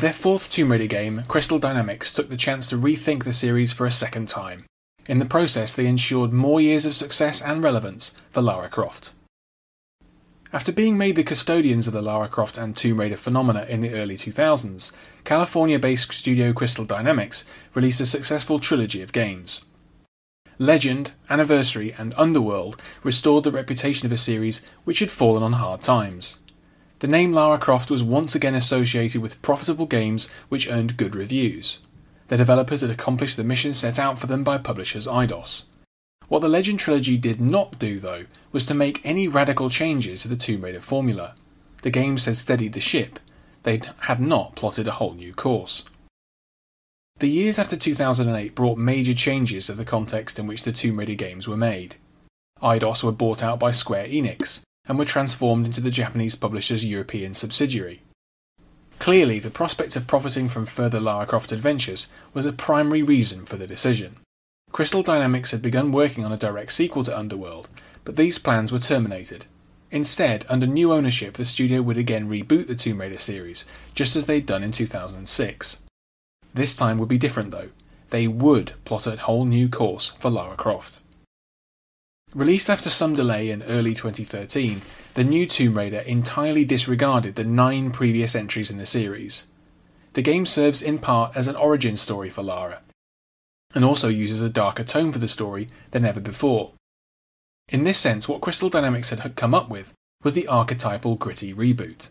With their fourth Tomb Raider game, Crystal Dynamics took the chance to rethink the series for a second time. In the process, they ensured more years of success and relevance for Lara Croft. After being made the custodians of the Lara Croft and Tomb Raider phenomena in the early 2000s, California based studio Crystal Dynamics released a successful trilogy of games. Legend, Anniversary, and Underworld restored the reputation of a series which had fallen on hard times. The name Lara Croft was once again associated with profitable games which earned good reviews. The developers had accomplished the mission set out for them by publishers Eidos. What the Legend trilogy did not do, though, was to make any radical changes to the Tomb Raider formula. The games had steadied the ship, they had not plotted a whole new course. The years after 2008 brought major changes to the context in which the Tomb Raider games were made. Eidos were bought out by Square Enix and were transformed into the Japanese publisher's European subsidiary. Clearly, the prospect of profiting from further Lara Croft adventures was a primary reason for the decision. Crystal Dynamics had begun working on a direct sequel to Underworld, but these plans were terminated. Instead, under new ownership, the studio would again reboot the Tomb Raider series, just as they'd done in 2006. This time would be different though. They would plot a whole new course for Lara Croft. Released after some delay in early 2013, the new Tomb Raider entirely disregarded the nine previous entries in the series. The game serves in part as an origin story for Lara, and also uses a darker tone for the story than ever before. In this sense, what Crystal Dynamics had come up with was the archetypal gritty reboot.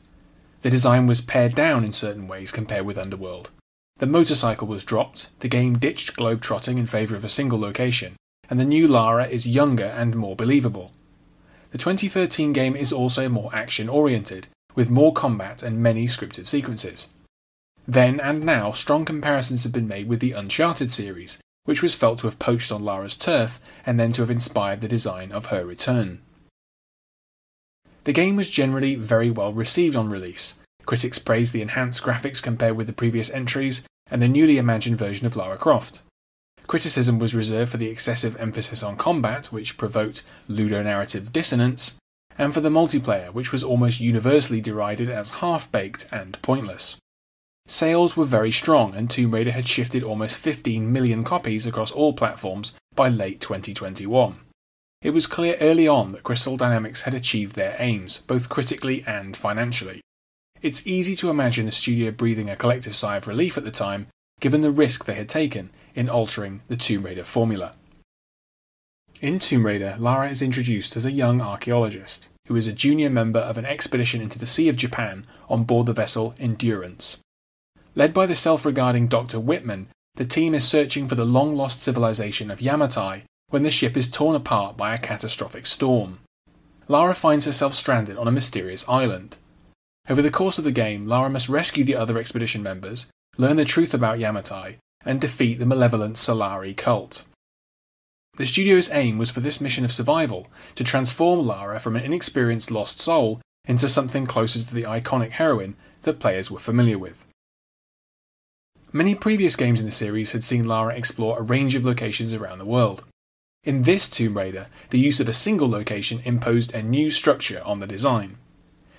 The design was pared down in certain ways compared with Underworld. The motorcycle was dropped, the game ditched globe-trotting in favour of a single location, and the new Lara is younger and more believable. The 2013 game is also more action oriented, with more combat and many scripted sequences. Then and now, strong comparisons have been made with the Uncharted series, which was felt to have poached on Lara's turf and then to have inspired the design of her return. The game was generally very well received on release. Critics praised the enhanced graphics compared with the previous entries and the newly imagined version of Lara Croft. Criticism was reserved for the excessive emphasis on combat, which provoked ludonarrative dissonance, and for the multiplayer, which was almost universally derided as half baked and pointless. Sales were very strong, and Tomb Raider had shifted almost 15 million copies across all platforms by late 2021. It was clear early on that Crystal Dynamics had achieved their aims, both critically and financially. It's easy to imagine the studio breathing a collective sigh of relief at the time, given the risk they had taken in altering the Tomb Raider formula. In Tomb Raider, Lara is introduced as a young archaeologist, who is a junior member of an expedition into the Sea of Japan on board the vessel Endurance. Led by the self regarding Dr. Whitman, the team is searching for the long lost civilization of Yamatai when the ship is torn apart by a catastrophic storm. Lara finds herself stranded on a mysterious island. Over the course of the game, Lara must rescue the other expedition members, learn the truth about Yamatai, and defeat the malevolent Solari cult. The studio's aim was for this mission of survival to transform Lara from an inexperienced lost soul into something closer to the iconic heroine that players were familiar with. Many previous games in the series had seen Lara explore a range of locations around the world. In this Tomb Raider, the use of a single location imposed a new structure on the design.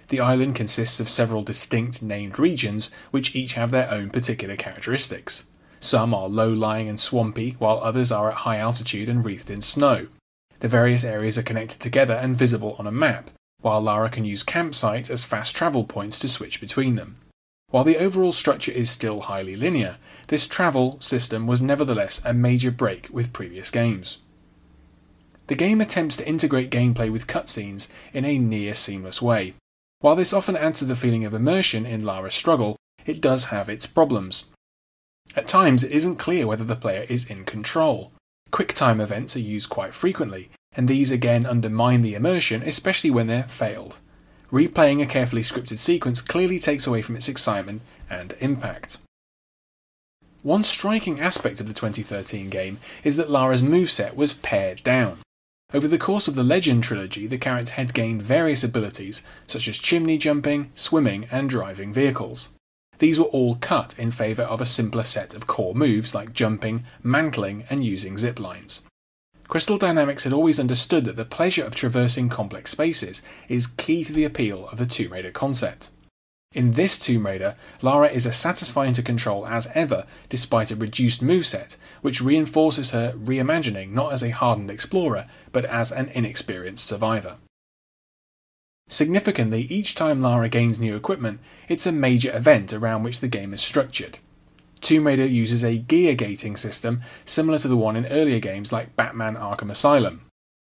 The island consists of several distinct named regions, which each have their own particular characteristics. Some are low lying and swampy, while others are at high altitude and wreathed in snow. The various areas are connected together and visible on a map, while Lara can use campsites as fast travel points to switch between them. While the overall structure is still highly linear, this travel system was nevertheless a major break with previous games. The game attempts to integrate gameplay with cutscenes in a near seamless way. While this often adds to the feeling of immersion in Lara's struggle, it does have its problems. At times, it isn't clear whether the player is in control. QuickTime events are used quite frequently, and these again undermine the immersion, especially when they're failed replaying a carefully scripted sequence clearly takes away from its excitement and impact. One striking aspect of the 2013 game is that Lara's moveset was pared down. Over the course of the Legend trilogy, the character had gained various abilities, such as chimney jumping, swimming, and driving vehicles. These were all cut in favour of a simpler set of core moves like jumping, mantling, and using zip lines. Crystal Dynamics had always understood that the pleasure of traversing complex spaces is key to the appeal of the Tomb Raider concept. In this Tomb Raider, Lara is as satisfying to control as ever, despite a reduced moveset, which reinforces her reimagining not as a hardened explorer, but as an inexperienced survivor. Significantly, each time Lara gains new equipment, it's a major event around which the game is structured. Tomb Raider uses a gear gating system similar to the one in earlier games like Batman Arkham Asylum.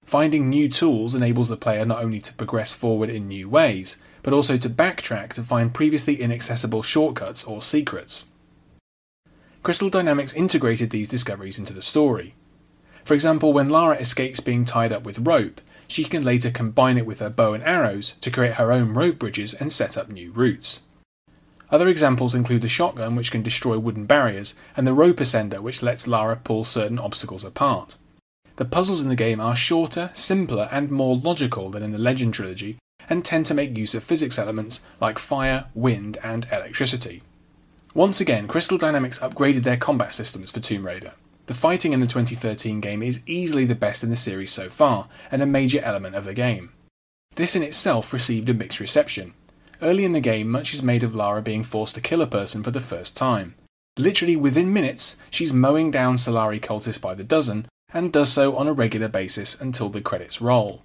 Finding new tools enables the player not only to progress forward in new ways, but also to backtrack to find previously inaccessible shortcuts or secrets. Crystal Dynamics integrated these discoveries into the story. For example, when Lara escapes being tied up with rope, she can later combine it with her bow and arrows to create her own rope bridges and set up new routes. Other examples include the shotgun, which can destroy wooden barriers, and the rope ascender, which lets Lara pull certain obstacles apart. The puzzles in the game are shorter, simpler, and more logical than in the Legend trilogy, and tend to make use of physics elements like fire, wind, and electricity. Once again, Crystal Dynamics upgraded their combat systems for Tomb Raider. The fighting in the 2013 game is easily the best in the series so far, and a major element of the game. This in itself received a mixed reception. Early in the game, much is made of Lara being forced to kill a person for the first time. Literally within minutes, she's mowing down Solari cultists by the dozen, and does so on a regular basis until the credits roll.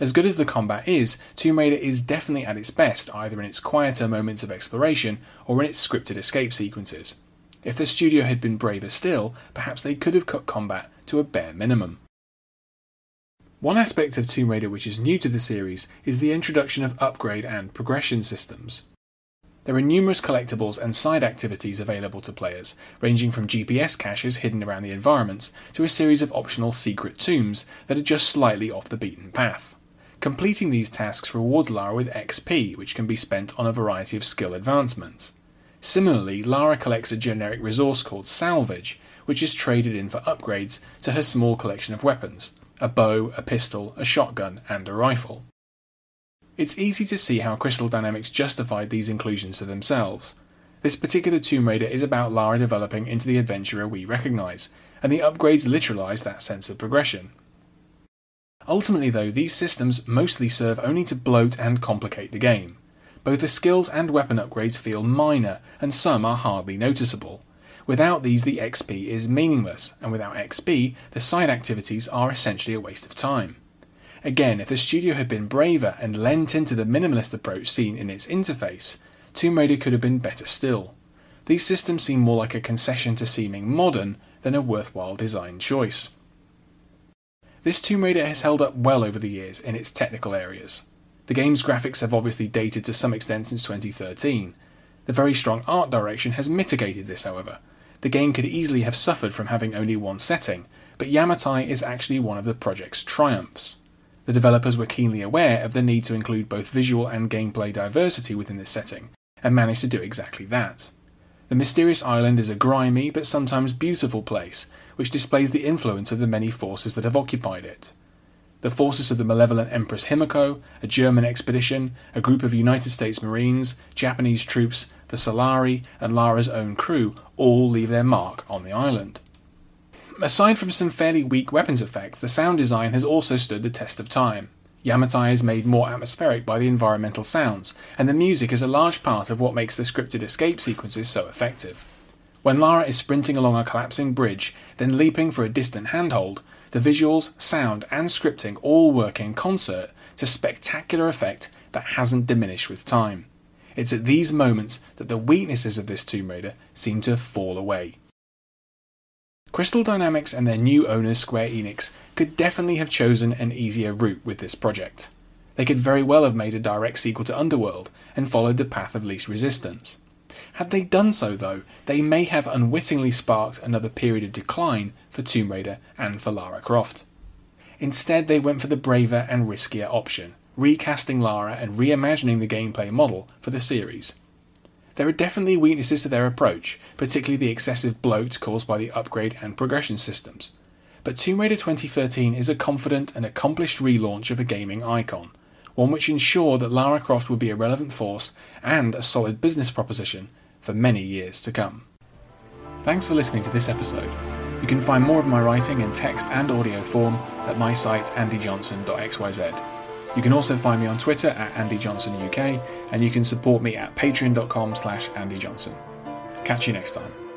As good as the combat is, Tomb Raider is definitely at its best either in its quieter moments of exploration or in its scripted escape sequences. If the studio had been braver still, perhaps they could have cut combat to a bare minimum. One aspect of Tomb Raider which is new to the series is the introduction of upgrade and progression systems. There are numerous collectibles and side activities available to players, ranging from GPS caches hidden around the environments to a series of optional secret tombs that are just slightly off the beaten path. Completing these tasks rewards Lara with XP, which can be spent on a variety of skill advancements. Similarly, Lara collects a generic resource called salvage, which is traded in for upgrades to her small collection of weapons a bow, a pistol, a shotgun, and a rifle. It's easy to see how Crystal Dynamics justified these inclusions to themselves. This particular Tomb Raider is about Lara developing into the adventurer we recognise, and the upgrades literalise that sense of progression. Ultimately, though, these systems mostly serve only to bloat and complicate the game. Both the skills and weapon upgrades feel minor, and some are hardly noticeable. Without these, the XP is meaningless, and without XP, the side activities are essentially a waste of time. Again, if the studio had been braver and lent into the minimalist approach seen in its interface, Tomb Raider could have been better still. These systems seem more like a concession to seeming modern than a worthwhile design choice. This Tomb Raider has held up well over the years in its technical areas. The game's graphics have obviously dated to some extent since 2013. The very strong art direction has mitigated this, however. The game could easily have suffered from having only one setting, but Yamatai is actually one of the project's triumphs. The developers were keenly aware of the need to include both visual and gameplay diversity within this setting, and managed to do exactly that. The mysterious island is a grimy but sometimes beautiful place, which displays the influence of the many forces that have occupied it the forces of the malevolent Empress Himiko, a German expedition, a group of United States Marines, Japanese troops, the Solari, and Lara's own crew all leave their mark on the island. Aside from some fairly weak weapons effects, the sound design has also stood the test of time. Yamatai is made more atmospheric by the environmental sounds, and the music is a large part of what makes the scripted escape sequences so effective. When Lara is sprinting along a collapsing bridge, then leaping for a distant handhold, the visuals, sound, and scripting all work in concert to spectacular effect that hasn't diminished with time. It's at these moments that the weaknesses of this Tomb Raider seem to fall away. Crystal Dynamics and their new owners Square Enix could definitely have chosen an easier route with this project. They could very well have made a direct sequel to Underworld and followed the path of least resistance. Had they done so, though, they may have unwittingly sparked another period of decline for Tomb Raider and for Lara Croft. Instead, they went for the braver and riskier option, recasting Lara and reimagining the gameplay model for the series. There are definitely weaknesses to their approach, particularly the excessive bloat caused by the upgrade and progression systems. But Tomb Raider 2013 is a confident and accomplished relaunch of a gaming icon, one which ensured that Lara Croft would be a relevant force and a solid business proposition for many years to come. Thanks for listening to this episode. You can find more of my writing in text and audio form at my site andyjohnson.xyz. You can also find me on Twitter at AndyJohnsonUK, and you can support me at patreon.com slash AndyJohnson. Catch you next time.